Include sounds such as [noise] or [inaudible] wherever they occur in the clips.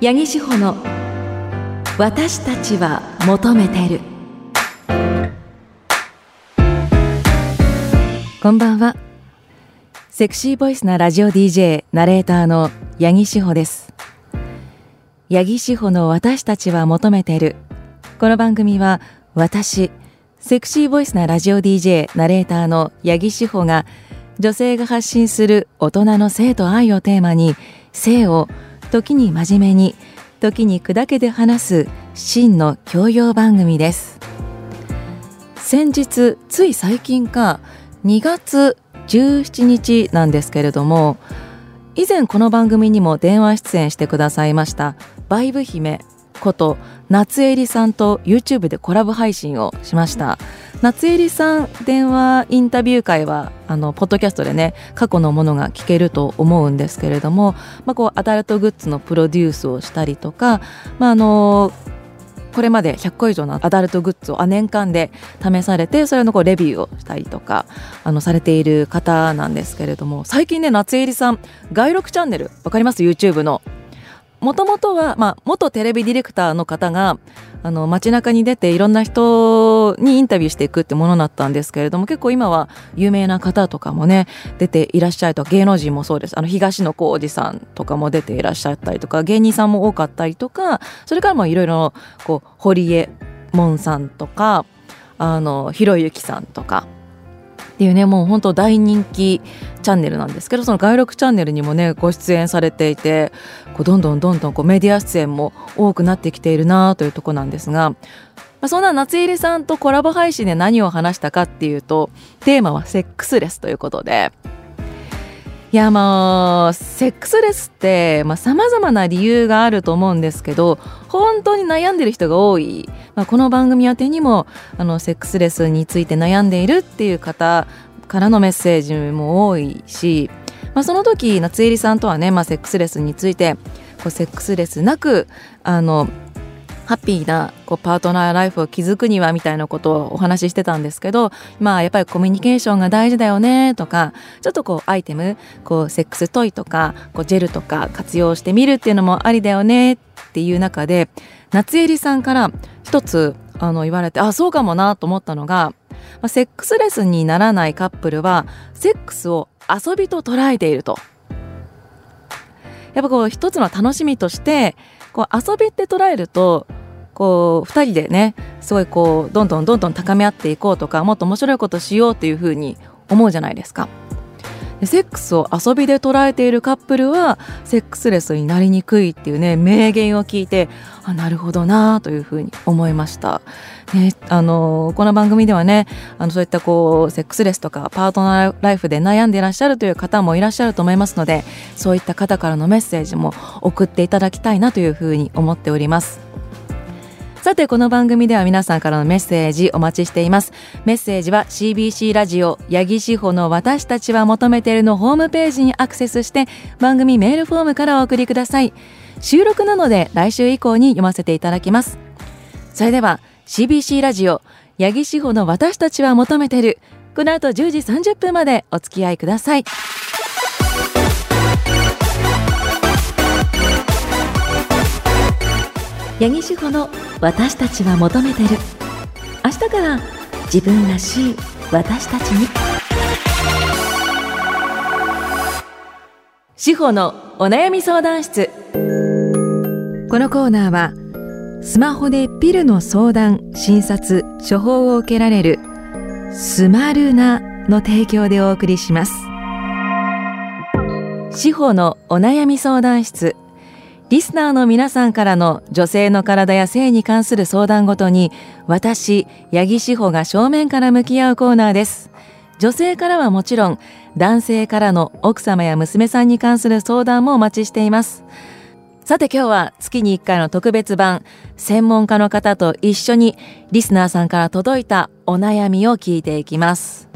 八木志保の私たちは求めてる。こんばんは。セクシーボイスなラジオ DJ ナレーターの八木志保です。八木志保の私たちは求めてる。この番組は私セクシーボイスなラジオ DJ ナレーターの八木志保が女性が発信する大人の性と愛をテーマに性を時に真面目に時に砕けて話す真の教養番組です。先日つい最近か2月17日なんですけれども以前この番組にも電話出演してくださいましたバイブ姫。こと夏えりさんと YouTube でコラボ配信をしました。夏えりさん電話インタビュー会はあのポッドキャストでね過去のものが聞けると思うんですけれども、まあ、こうアダルトグッズのプロデュースをしたりとか、まあ、あのこれまで100個以上のアダルトグッズを年間で試されてそれのこうレビューをしたりとかあのされている方なんですけれども最近ね夏えりさん外録チャンネルわかります？YouTube の。もともとは、まあ、元テレビディレクターの方があの街中に出ていろんな人にインタビューしていくってものだったんですけれども結構今は有名な方とかもね出ていらっしゃると芸能人もそうです。あの東野幸治さんとかも出ていらっしゃったりとか芸人さんも多かったりとかそれからもいろいろこう堀江門さんとかあのひろゆきさんとかっていうねもう本当大人気チャンネルなんですけどその外録チャンネルにもねご出演されていてこうどんどんどんどんこうメディア出演も多くなってきているなというとこなんですが、まあ、そんな夏入さんとコラボ配信で何を話したかっていうとテーマはセックスレスということで。いやまあセックスレスってさまざ、まな理由があると思うんですけど本当に悩んでる人が多い、まあ、この番組宛てにもあのセックスレスについて悩んでいるっていう方からのメッセージも多いし、まあ、その時夏入さんとはね、まあ、セックスレスについてこうセックスレスなくあのハッピーなこうパートナーライフを築くにはみたいなことをお話ししてたんですけどまあやっぱりコミュニケーションが大事だよねとかちょっとこうアイテムこうセックストイとかこうジェルとか活用してみるっていうのもありだよねっていう中で夏えりさんから一つあの言われてあそうかもなと思ったのが、まあ、セックスレスにならないカップルはセックスを遊びと捉えていると。やっぱこう一つの楽しみとしてこう遊びって捉えるとこう2人でねすごいこうどんどんどんどん高め合っていこうとかもっと面白いことしようっていうふうに思うじゃないですか。セックスを遊びで捉えているカップルはセックスレスになりにくいっていうね名言を聞いてあなるほどなというふうに思いました。ね、あのこの番組ではねあのそういったこうセックスレスとかパートナーライフで悩んでいらっしゃるという方もいらっしゃると思いますのでそういった方からのメッセージも送っていただきたいなというふうに思っております。さてこの番組では皆さんからのメッセージお待ちしています。メッセージは CBC ラジオ八木志保の私たちは求めているのホームページにアクセスして番組メールフォームからお送りください。収録なので来週以降に読ませていただきます。それでは CBC ラジオ八木志保の私たちは求めている。この後10時30分までお付き合いください。八木志保の私たちは求めてる。明日から自分らしい私たちに。志保のお悩み相談室。このコーナーはスマホでピルの相談診察処方を受けられるスマルナの提供でお送りします。志保のお悩み相談室リスナーの皆さんからの女性の体や性に関する相談ごとに私八木志保が正面から向き合うコーナーです。女性からはもちろん男性からの奥様や娘さんに関する相談もお待ちしています。さて今日は月に1回の特別版専門家の方と一緒にリスナーさんから届いたお悩みを聞いていきます。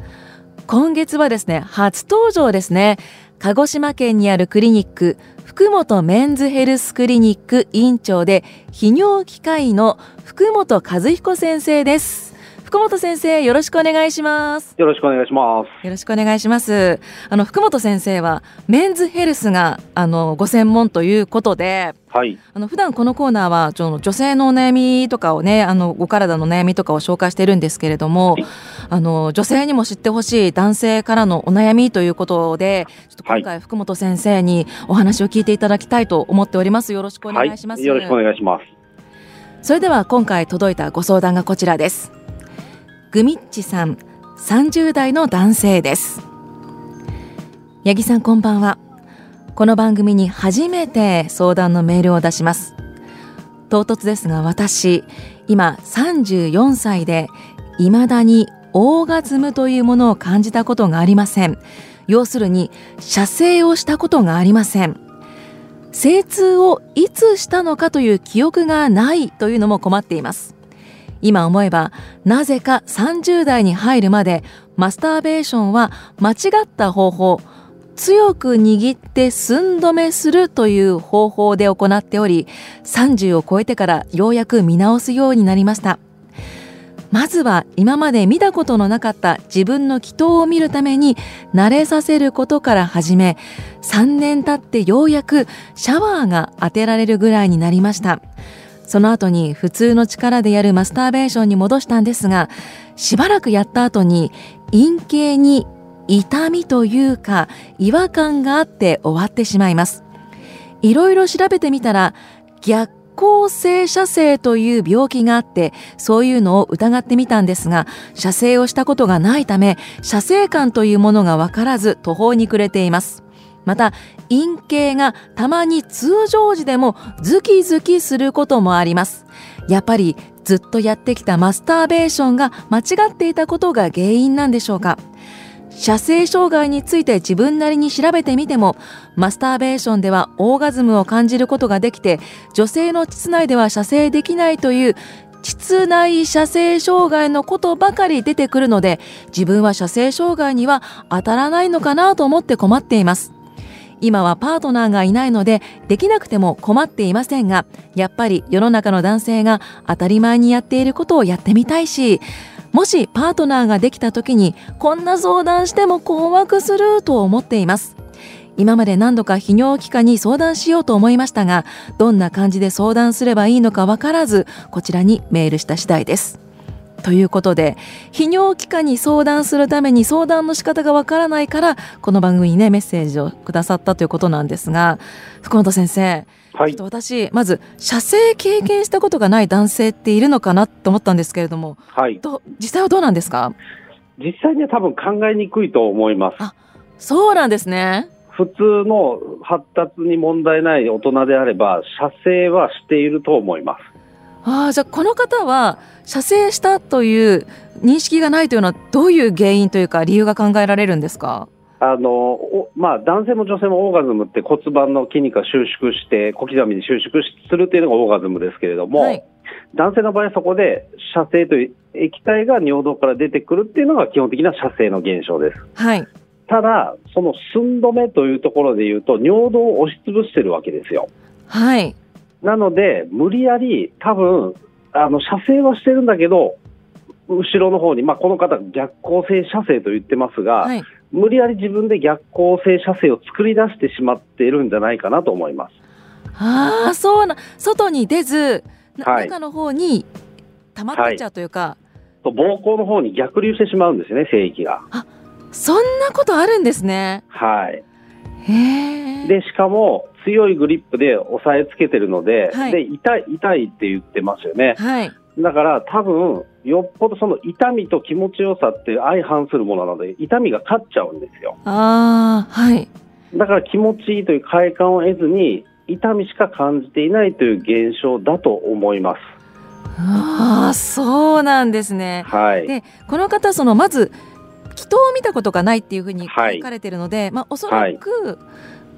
今月はですね初登場ですね。鹿児島県にあるクリニック福本メンズヘルスクリニック院長で泌尿器科医の福本和彦先生です。福本先生よろしくお願いします。よろしくお願いします。よろしくお願いします。あの福本先生はメンズヘルスがあのご専門ということではい、あの普段このコーナーはちょ女性のお悩みとかをねあのご体の悩みとかを紹介してるんですけれども、はい、あの女性にも知ってほしい男性からのお悩みということでちょっと今回福本先生にお話を聞いていただきたいと思っております。よろしくお願いします、はい、よろしくお願いします。それでは今回届いたご相談がこちらですグミッチさん30代の男性です。八木さんこんばんは。この番組に初めて相談のメールを出します。唐突ですが私今34歳で未だにオーガズムというものを感じたことがありません。要するに射精をしたことがありません。精通をいつしたのかという記憶がないというのも困っています。今思えばなぜか30代に入るまでマスターベーションは間違った方法強く握って寸止めするという方法で行っており30を超えてからようやく見直すようになりました。まずは今まで見たことのなかった自分の祈祷を見るために慣れさせることから始め3年経ってようやくシャワーが当てられるぐらいになりました。その後に普通の力でやるマスターベーションに戻したんですがしばらくやった後に陰茎に痛みというか違和感があって終わってしまいます。いろいろ調べてみたら逆行性射精という病気があってそういうのを疑ってみたんですが射精をしたことがないため射精感というものが分からず途方に暮れています。また陰茎がたまに通常時でもズキズキすることもあります。やっぱりずっとやってきたマスターベーションが間違っていたことが原因なんでしょうか。射精障害について自分なりに調べてみてもマスターベーションではオーガズムを感じることができて女性の膣内では射精できないという膣内射精障害のことばかり出てくるので自分は射精障害には当たらないのかなと思って困っています。今はパートナーがいないのでできなくても困っていませんがやっぱり世の中の男性が当たり前にやっていることをやってみたいしもしパートナーができた時にこんな相談しても困惑すると思っています。今まで何度か泌尿器科に相談しようと思いましたがどんな感じで相談すればいいのかわからずこちらにメールした次第です。ということで泌尿器科に相談するために相談の仕方がわからないからこの番組にねメッセージをくださったということなんですが福本先生はい、ちょっと私まず射精経験したことがない男性っているのかなと思ったんですけれども、はい、と実際はどうなんですか？実際には多分考えにくいと思います。あそうなんですね。普通の発達に問題ない大人であれば、射精はしていると思います。ああ、じゃあこの方は射精したという認識がないというのはどういう原因というか理由が考えられるんですか？あのまあ、男性も女性もオーガズムって骨盤の筋肉が収縮して小刻みに収縮するというのがオーガズムですけれども、はい、男性の場合はそこで射精という液体が尿道から出てくるっていうのが基本的な射精の現象です。はい、ただ、その寸止めというところでいうと尿道を押しつぶしてるわけですよ。はい、なので、無理やり多分あの射精はしてるんだけど後ろの方に、まあ、この方逆行性射精と言ってますが、はい無理やり自分で逆行性射精を作り出してしまっているんじゃないかなと思います。ああ、そうな、外に出ず、はい、中の方に溜まってっちゃうというか、はい、膀胱の方に逆流してしまうんですよね、精液が。あ、そんなことあるんですね。はい。へで、しかも強いグリップで押さえつけてるので、はい、で痛い痛いって言ってますよね。はい。だから多分、よっぽどその痛みと気持ちよさって相反するものなので、痛みが勝っちゃうんですよ。ああ、はい。だから気持ちいいという快感を得ずに、痛みしか感じていないという現象だと思います。ああ、そうなんですね。はい。で、この方、そのまず、人を見たことがないっていうふうに書かれてるので、はい、まあ、おそらく、はい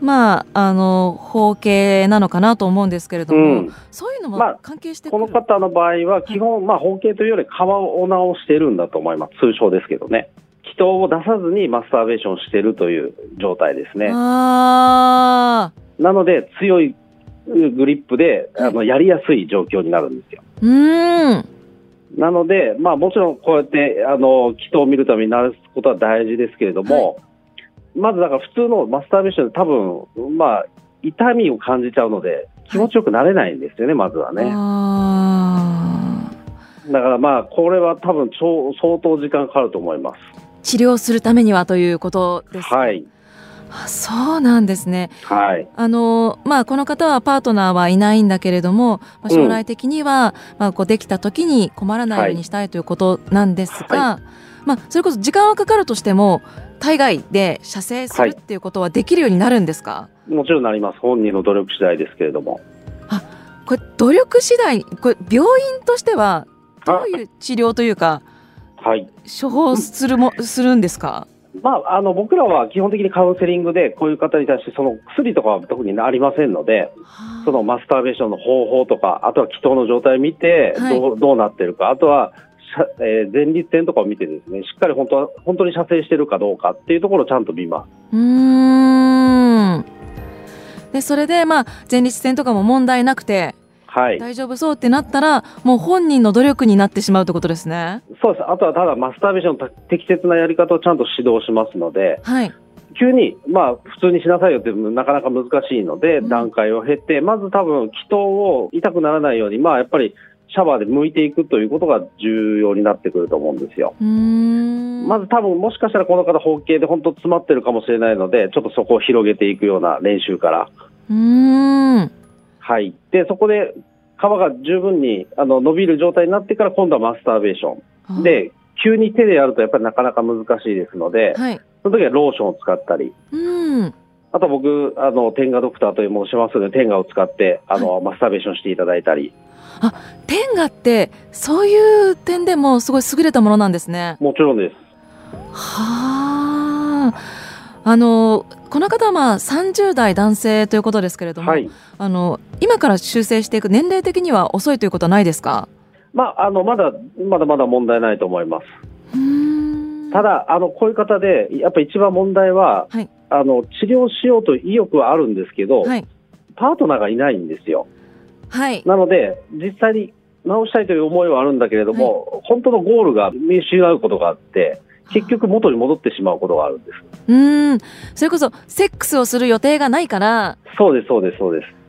まあ、あの包茎なのかなと思うんですけれども、うん、そういうのも関係してこの方の場合は、基本、はい、まあ、包茎というより皮を直してるんだと思います、通称ですけどね。気筒を出さずにマスターベーションしてるという状態ですね。なので、強いグリップで、あのやりやすい状況になるんですよ。うんなので、まあ、もちろんこうやってあの気筒を見るために慣らすことは大事ですけれども、はい、まずだから普通のマスターベーションで多分、まあ、痛みを感じちゃうので気持ちよくなれないんですよね、はい、まずはね。だからまあこれは多分超相当時間かかると思います。治療するためにはということですはいそうなんですね。はい。あの、まあ、この方はパートナーはいないんだけれども、まあ、将来的には、うん、まあ、こうできた時に困らないようにしたいということなんですが、はい、まあ、それこそ時間はかかるとしても、海外で射精するっていうことはできるようになるんですか、はい、もちろんなります。本人の努力次第ですけれども。あ、これ努力次第、これ病院としては、どういう治療というか、はい、処方するも、するんですか？まあ、あの僕らは基本的にカウンセリングでこういう方に対してその薬とかは特にありませんので、そのマスターベーションの方法とかあとは気筒の状態を見てどう,、どうなってるかあとは、えー、前立腺とかを見てですねしっかり本当は本当に射精してるかどうかっていうところをちゃんと見ます。うん。でそれで、まあ、前立腺とかも問題なくてはい、大丈夫そうってなったら、もう本人の努力になってしまうってことですね。そうです。あとはただマスターベーションの適切なやり方をちゃんと指導しますので、はい、急に、まあ、普通にしなさいよってなかなか難しいので、うん、段階を経て、まず多分、気筒を痛くならないように、まあ、やっぱりシャワーで向いていくということが重要になってくると思うんですよ。まず多分、もしかしたらこの方、包茎で本当詰まってるかもしれないので、ちょっとそこを広げていくような練習から。うんはい。で、そこで皮が十分にあの伸びる状態になってから今度はマスターベーション。で、急に手でやるとやっぱりなかなか難しいですので、はい、その時はローションを使ったり。うんあと僕、あの、天下ドクターという申しますので、天下を使って、あの、はい、マスターベーションしていただいたり。あ、天下って、そういう点でもすごい優れたものなんですね。もちろんです。はあ。あのこの方はまあ30代男性ということですけれども、はい、あの今から修正していく年齢的には遅いということはないですか、まあ、あのまだまだまだ問題ないと思います。ただあの、こういう方で、やっぱり一番問題は、はい、あの治療しようと意欲はあるんですけど、はい、パートナーがいないんですよ。はい、なので、実際に治したいという思いはあるんだけれども、本当のゴールが見失うことがあって、結局元に戻ってしまうことがあるんです。うん、それこそセックスをする予定がないから。そうです、そうです、そうです。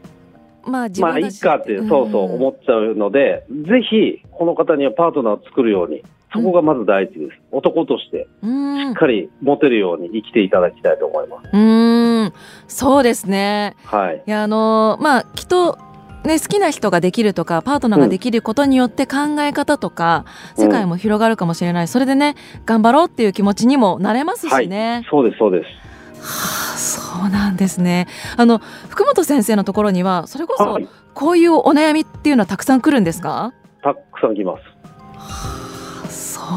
まあ、まあ、いいかって、そうそう思っちゃうので、ぜひ、この方にはパートナーを作るように、そこがまず第一です。うん、男として、しっかり持てるように生きていただきたいと思います。うん、そうですね。はい。いや、あのー、まあ、きっと、ね、好きな人ができるとかパートナーができることによって考え方とか、うん、世界も広がるかもしれない、それでね頑張ろうっていう気持ちにもなれますしね。はい、そうですそうですはあ、そうなんですね。あの福本先生のところにはそれこそこういうお悩みっていうのはたくさん来るんですか？たくさん来ます。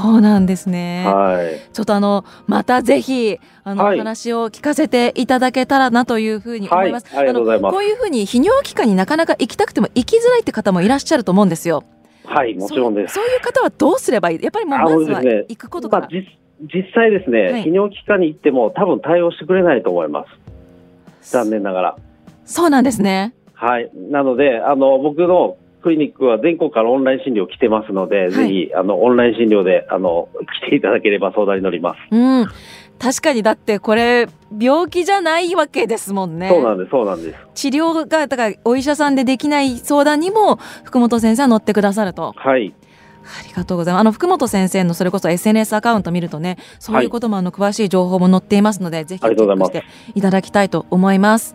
そうなんですね。はい。ちょっとあのまたぜひあの、はい、話を聞かせていただけたらなというふうに思います。はい、ありがとうございます。こういうふうに泌尿器科になかなか行きたくても行きづらいって方もいらっしゃると思うんですよ。はい、もちろんです。そういう方はどうすればいい？やっぱりもうまずは行くことから。ねまあ、実際ですね、はい、泌尿器科に行っても多分対応してくれないと思います。残念ながら。そうなんですね。はい。なので、あの僕のクリニックは全国からオンライン診療来てますので、はい、ぜひあのオンライン診療であの来ていただければ相談に乗ります。うん。確かにだってこれ病気じゃないわけですもんね。そうなんですそうなんです。治療がだからお医者さんでできない相談にも福本先生は乗ってくださると。はい。ありがとうございます。あの福本先生のそれこそ SNS アカウント見るとね、そういうこともあの詳しい情報も載っていますので、はい、ぜひチェックしていただきたいと思います。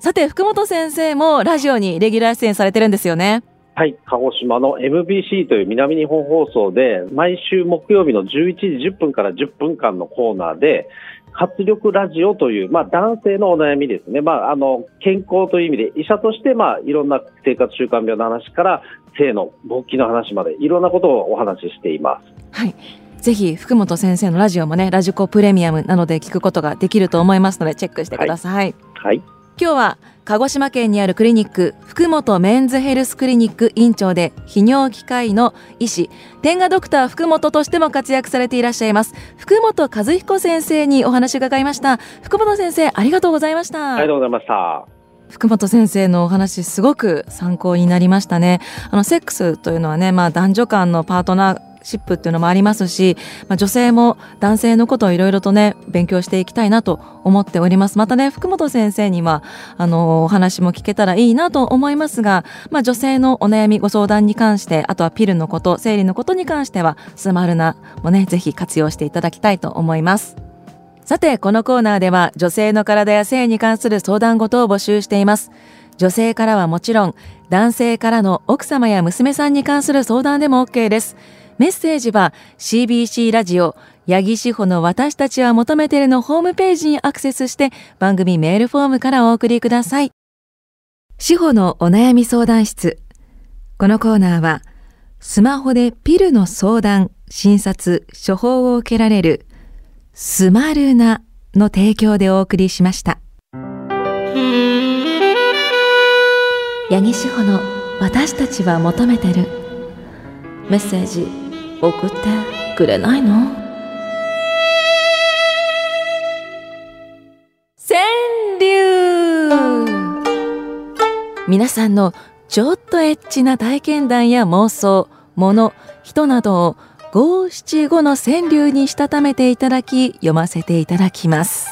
さて福本先生もラジオにレギュラー出演されてるんですよね。はい、鹿児島の MBC という南日本放送で、毎週木曜日の11時10分から10分間のコーナーで、活力ラジオという、まあ、男性のお悩みですね、まあ、あの健康という意味で、医者として、まあ、いろんな生活習慣病の話から、性の勃起の話まで、いろんなことをお話ししています。はいぜひ福本先生のラジオもねラジコプレミアムなので聞くことができると思いますのでチェックしてください。はい、はい今日は鹿児島県にあるクリニック福本メンズヘルスクリニック院長で泌尿器科医の医師天下ドクター福本としても活躍されていらっしゃいます。福本和彦先生にお話を伺いました。福本先生ありがとうございました。ありがとうございました。福本先生のお話すごく参考になりましたね。あのセックスというのはね、まあ、男女間のパートナーシップっていうのもありますし、まあ、女性も男性のことをいろいろとね勉強していきたいなと思っております。またね福本先生にはあのお話も聞けたらいいなと思いますが、まあ、女性のお悩みご相談に関してあとはピルのこと生理のことに関してはスマルナもねぜひ活用していただきたいと思います。さてこのコーナーでは女性の体や性に関する相談事を募集しています。女性からはもちろん男性からの奥様や娘さんに関する相談でも OK です。メッセージは CBC ラジオ八木志保の私たちは求めてるのホームページにアクセスして番組メールフォームからお送りください。志保のお悩み相談室。このコーナーはスマホでピルの相談、診察、処方を受けられるスマルナの提供でお送りしました。八木志保の私たちは求めてるメッセージ送ってくれないの？川柳皆さんのちょっとエッチな体験談や妄想、物、人などを五七五の川柳にしたためていただき読ませていただきます。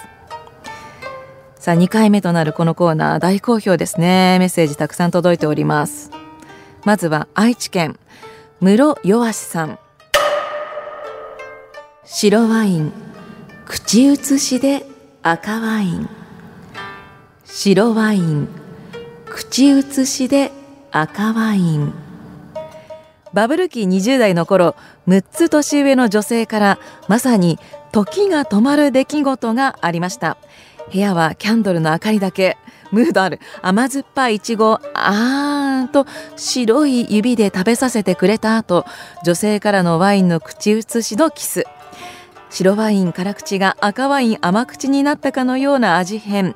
さあ2回目となるこのコーナー大好評ですね。メッセージたくさん届いております。まずは愛知県室弱さん。白ワイン。口移しで赤ワイン。白ワイン。口移しで赤ワイン。バブル期20代の頃6つ年上の女性からまさに時が止まる出来事がありました。部屋はキャンドルの明かりだけ。ムードある甘酸っぱいいちごあーんと白い指で食べさせてくれた後女性からのワインの口移しのキス。白ワイン辛口が赤ワイン甘口になったかのような味変。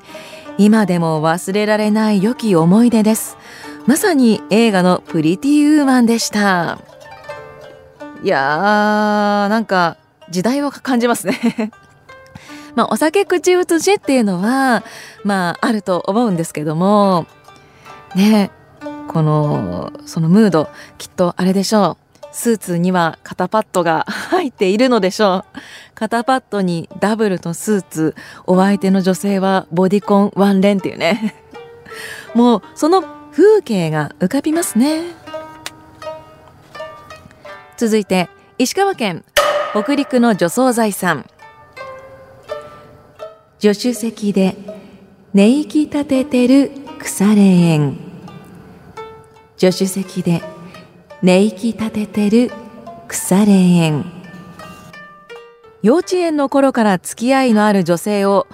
今でも忘れられない良き思い出です。まさに映画のプリティウーマンでした。いやーなんか時代を感じますね。[laughs] まあお酒口移しっていうのはまああると思うんですけども。ねこのそのムードきっとあれでしょう。スーツには肩パッドが [laughs] 入っているのでしょう。肩パッドにダブルとスーツ。お相手の女性はボディコンワンレンっていうね。[laughs] もうその風景が浮かびますね。続いて石川県北陸の除草剤さん助手席で寝息立ててる腐れ縁助手席で寝息立ててる腐れ縁。幼稚園の頃から付き合いのある女性を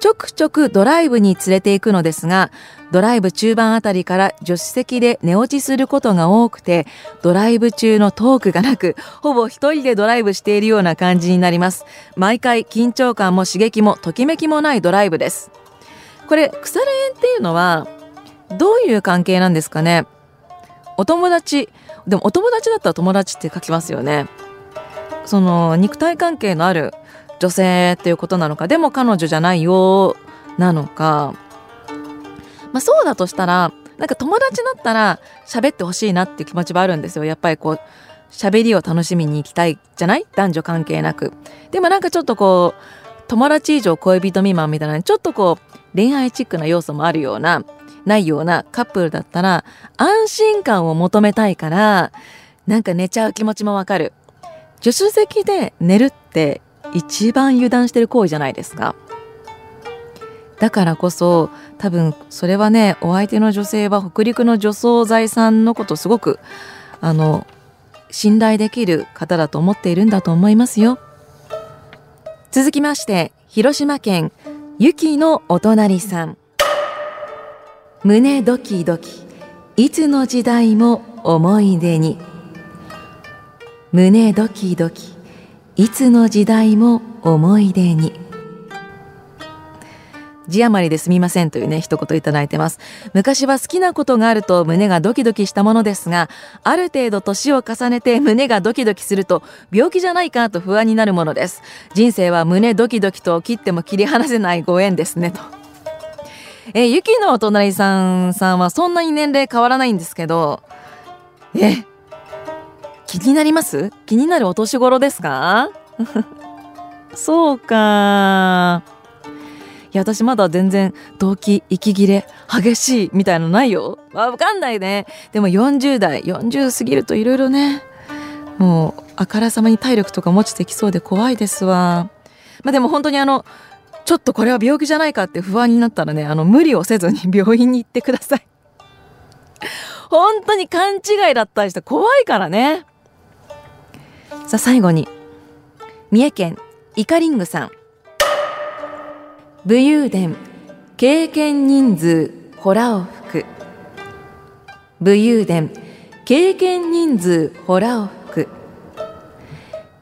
ちょくちょくドライブに連れて行くのですがドライブ中盤あたりから助手席で寝落ちすることが多くてドライブ中のトークがなくほぼ一人でドライブしているような感じになります。毎回緊張感も刺激もときめきもないドライブです。これ腐れ縁っていうのはどういう関係なんですかね？お友達。でもお友達だったら友達って書きますよね。その肉体関係のある女性っていうことなのか。でも彼女じゃないよなのか。まあそうだとしたらなんか友達だったら喋ってほしいなっていう気持ちはあるんですよ。やっぱりこう喋りを楽しみに行きたいじゃない？男女関係なく。でもなんかちょっとこう友達以上恋人未満みたいなちょっとこう恋愛チックな要素もあるようなないようなカップルだったら安心感を求めたいからなんか寝ちゃう気持ちもわかる。助手席で寝るって一番油断してる行為じゃないですか。だからこそ多分それはねお相手の女性は北陸の除草剤さんのことすごくあの信頼できる方だと思っているんだと思いますよ。続きまして広島県ゆきのお隣さん。胸ドキドキ。いつの時代も思い出に。胸ドキドキ。いつの時代も思い出に。字余りですみませんというね一言いただいてます。昔は好きなことがあると胸がドキドキしたものですがある程度年を重ねて胸がドキドキすると病気じゃないかと不安になるものです。人生は胸ドキドキと切っても切り離せないご縁ですねと。えゆきのお隣さんさんはそんなに年齢変わらないんですけどえ気になります？気になるお年頃ですか？[laughs] そうか。いや私まだ全然動機息切れ激しいみたいのないよ。わかんないね。でも40代40過ぎるといろいろねもうあからさまに体力とか持ちてきそうで怖いですわ。まあでも本当にあのちょっとこれは病気じゃないかって不安になったらねあの無理をせずに [laughs] 病院に行ってください。本当に勘違いだったりして怖いからね。さあ最後に三重県イカリングさん。武勇伝経験人数ホラを吹く。武勇伝経験人数ホラを吹く。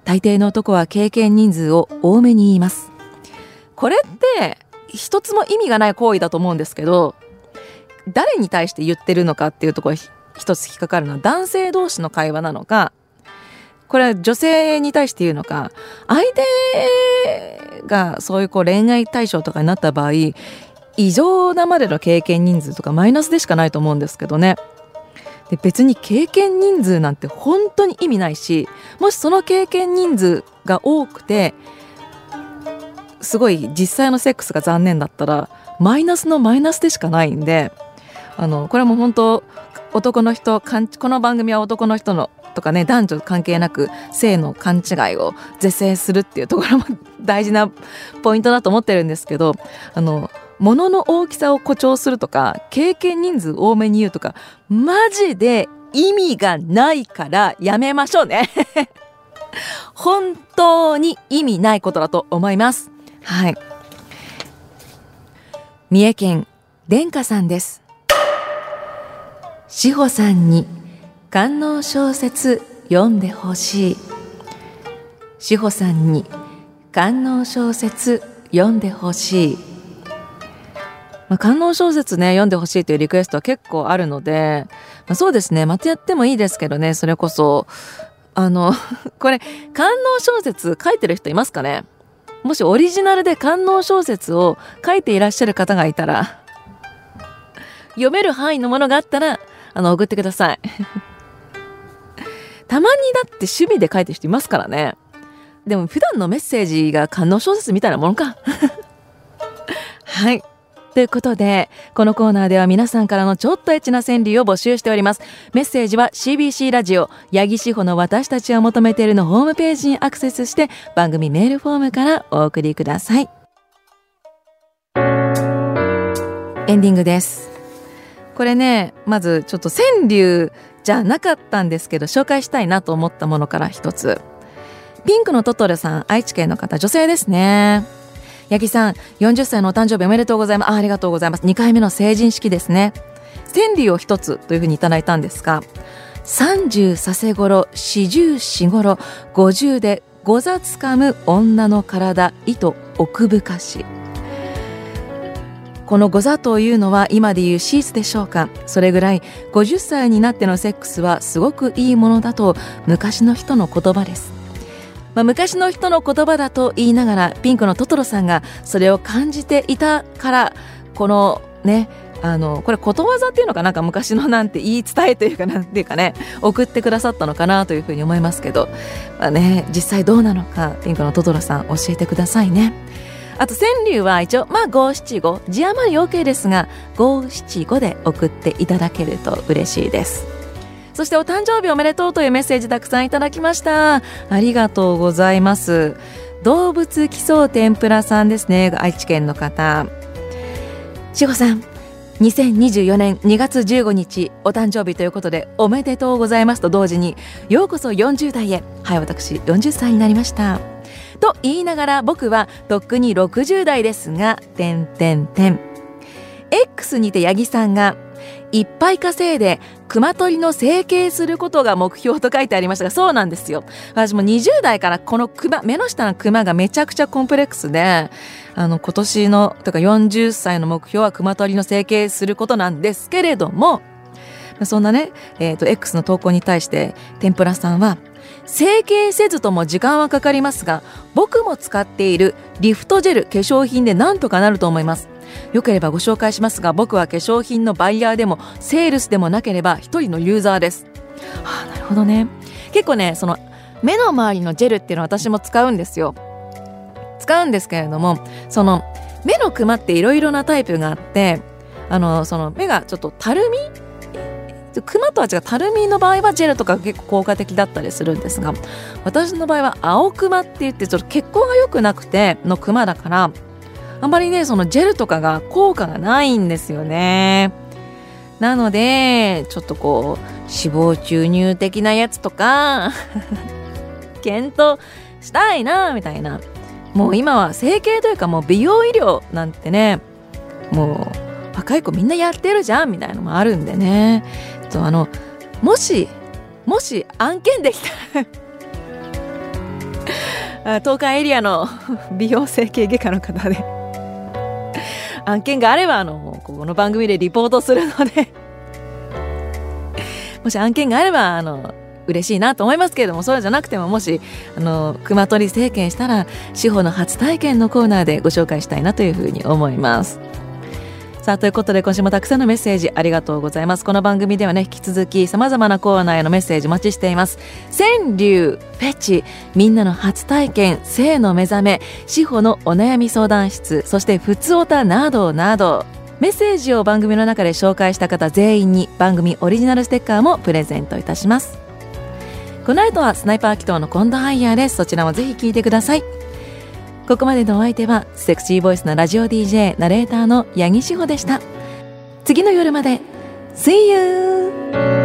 大抵の男は経験人数を多めに言います。これって一つも意味がない行為だと思うんですけど誰に対して言ってるのかっていうところ一つ引っかかるのは男性同士の会話なのかこれは女性に対して言うのか相手がそういうこう恋愛対象とかになった場合異常なまでの経験人数とかマイナスでしかないと思うんですけどね。で別に経験人数なんて本当に意味ないしもしその経験人数が多くてすごい実際のセックスが残念だったらマイナスのマイナスでしかないんであのこれも本当男の人この番組は男の人のとかね男女関係なく性の勘違いを是正するっていうところも大事なポイントだと思ってるんですけどあの物の大きさを誇張するとか経験人数多めに言うとかマジで意味がないからやめましょうね。[laughs] 本当に意味ないことだと思います。はい。三重県殿下さんです。志保さんに官能小説読んでほしい。志保さんに官能小説読んでほしい、まあ、官能小説ね読んでほしいというリクエストは結構あるので、まあ、そうですねまたやってもいいですけどねそれこそ。あの [laughs] これ官能小説書いてる人いますかね？もしオリジナルで官能小説を書いていらっしゃる方がいたら読める範囲のものがあったらあの送ってください [laughs] たまにだって趣味で書いてる人いますからね。でも普段のメッセージが観音小説みたいなものか。[laughs] はい。ということで、このコーナーでは皆さんからのちょっとエッチな川柳を募集しております。メッセージは CBC ラジオ、八木志保の私たちを求めているのホームページにアクセスして、番組メールフォームからお送りください。エンディングです。これね、まずちょっと川柳じゃなかったんですけど紹介したいなと思ったものから一つピンクのトトロさん愛知県の方女性ですね八木さん40歳のお誕生日おめでとうございます。あありがとうございます。2回目の成人式ですね。川柳を一つというふうにいただいたんですが30させごろ四十四ごろ50でござつかむ女の体糸奥深し。このゴザというのは今でいうシーツでしょうか。それぐらい50歳になってのセックスはすごくいいものだと昔の人の言葉です、まあ、昔の人の言葉だと言いながらピンクのトトロさんがそれを感じていたからこのねあのこれことわざっていうのかなんか昔のなんて言い伝えというかなんていうかね送ってくださったのかなというふうに思いますけど、まあね、実際どうなのかピンクのトトロさん教えてくださいね。あと川柳は一応まあ五七五字余り OK ですが五七五で送っていただけると嬉しいですそしてお誕生日おめでとうというメッセージたくさんいただきました。ありがとうございます。動物基礎天ぷらさんですね。愛知県の方。志保さん2024年2月15日お誕生日ということでおめでとうございます。と同時にようこそ40代へ。はい私40歳になりました。と言いながら僕はとっくに60代ですが、点点点。X にて八木さんが、いっぱい稼いで熊取の整形することが目標と書いてありましたがそうなんですよ。私も20代からこの熊目の下のクマがめちゃくちゃコンプレックスであの今年のとか40歳の目標は熊取の整形することなんですけれどもそんなね、えー、と X の投稿に対して天ぷらさんは整形せずとも時間はかかりますが僕も使っているリフトジェル化粧品でなんとかなると思います。よければご紹介しますが僕は化粧品のバイヤーでもセールスでもなければ一人のユーザーです。はあなるほどね。結構ねその目の周りのジェルっていうのは私も使うんですよ。使うんですけれどもその目のクマっていろいろなタイプがあってあのその目がちょっとたるみクマとは違うたるみの場合はジェルとか結構効果的だったりするんですが私の場合は青クマって言ってちょっと血行が良くなくてのクマだからあんまりねそのジェルとかが効果がないんですよね。なのでちょっとこう脂肪注入的なやつとか [laughs] 検討したいなみたいな。もう今は整形というかもう美容医療なんてねもう若い子みんなやってるじゃんみたいなのもあるんでね。とあのもしもし案件できたら [laughs] 東海エリアの美容整形外科の方で案件があればあのこの番組でリポートするので [laughs] もし案件があればあの嬉しいなと思いますけれどもそうじゃなくてももしあの熊取政権したら司法の初体験のコーナーでご紹介したいなというふうに思います。さあということで今週もたくさんのメッセージありがとうございます。この番組ではね引き続きさまざまなコーナーへのメッセージお待ちしています。川柳フェチみんなの初体験性の目覚め司法のお悩み相談室そしてふつおたなどなどメッセージを番組の中で紹介した方全員に番組オリジナルステッカーもプレゼントいたします。この後はスナイパー祈祷のコンドハイヤーです。そちらもぜひ聞いてください。ここまでのお相手はセクシーボイスのラジオ DJ ナレーターの八木志保でした次の夜まで See you!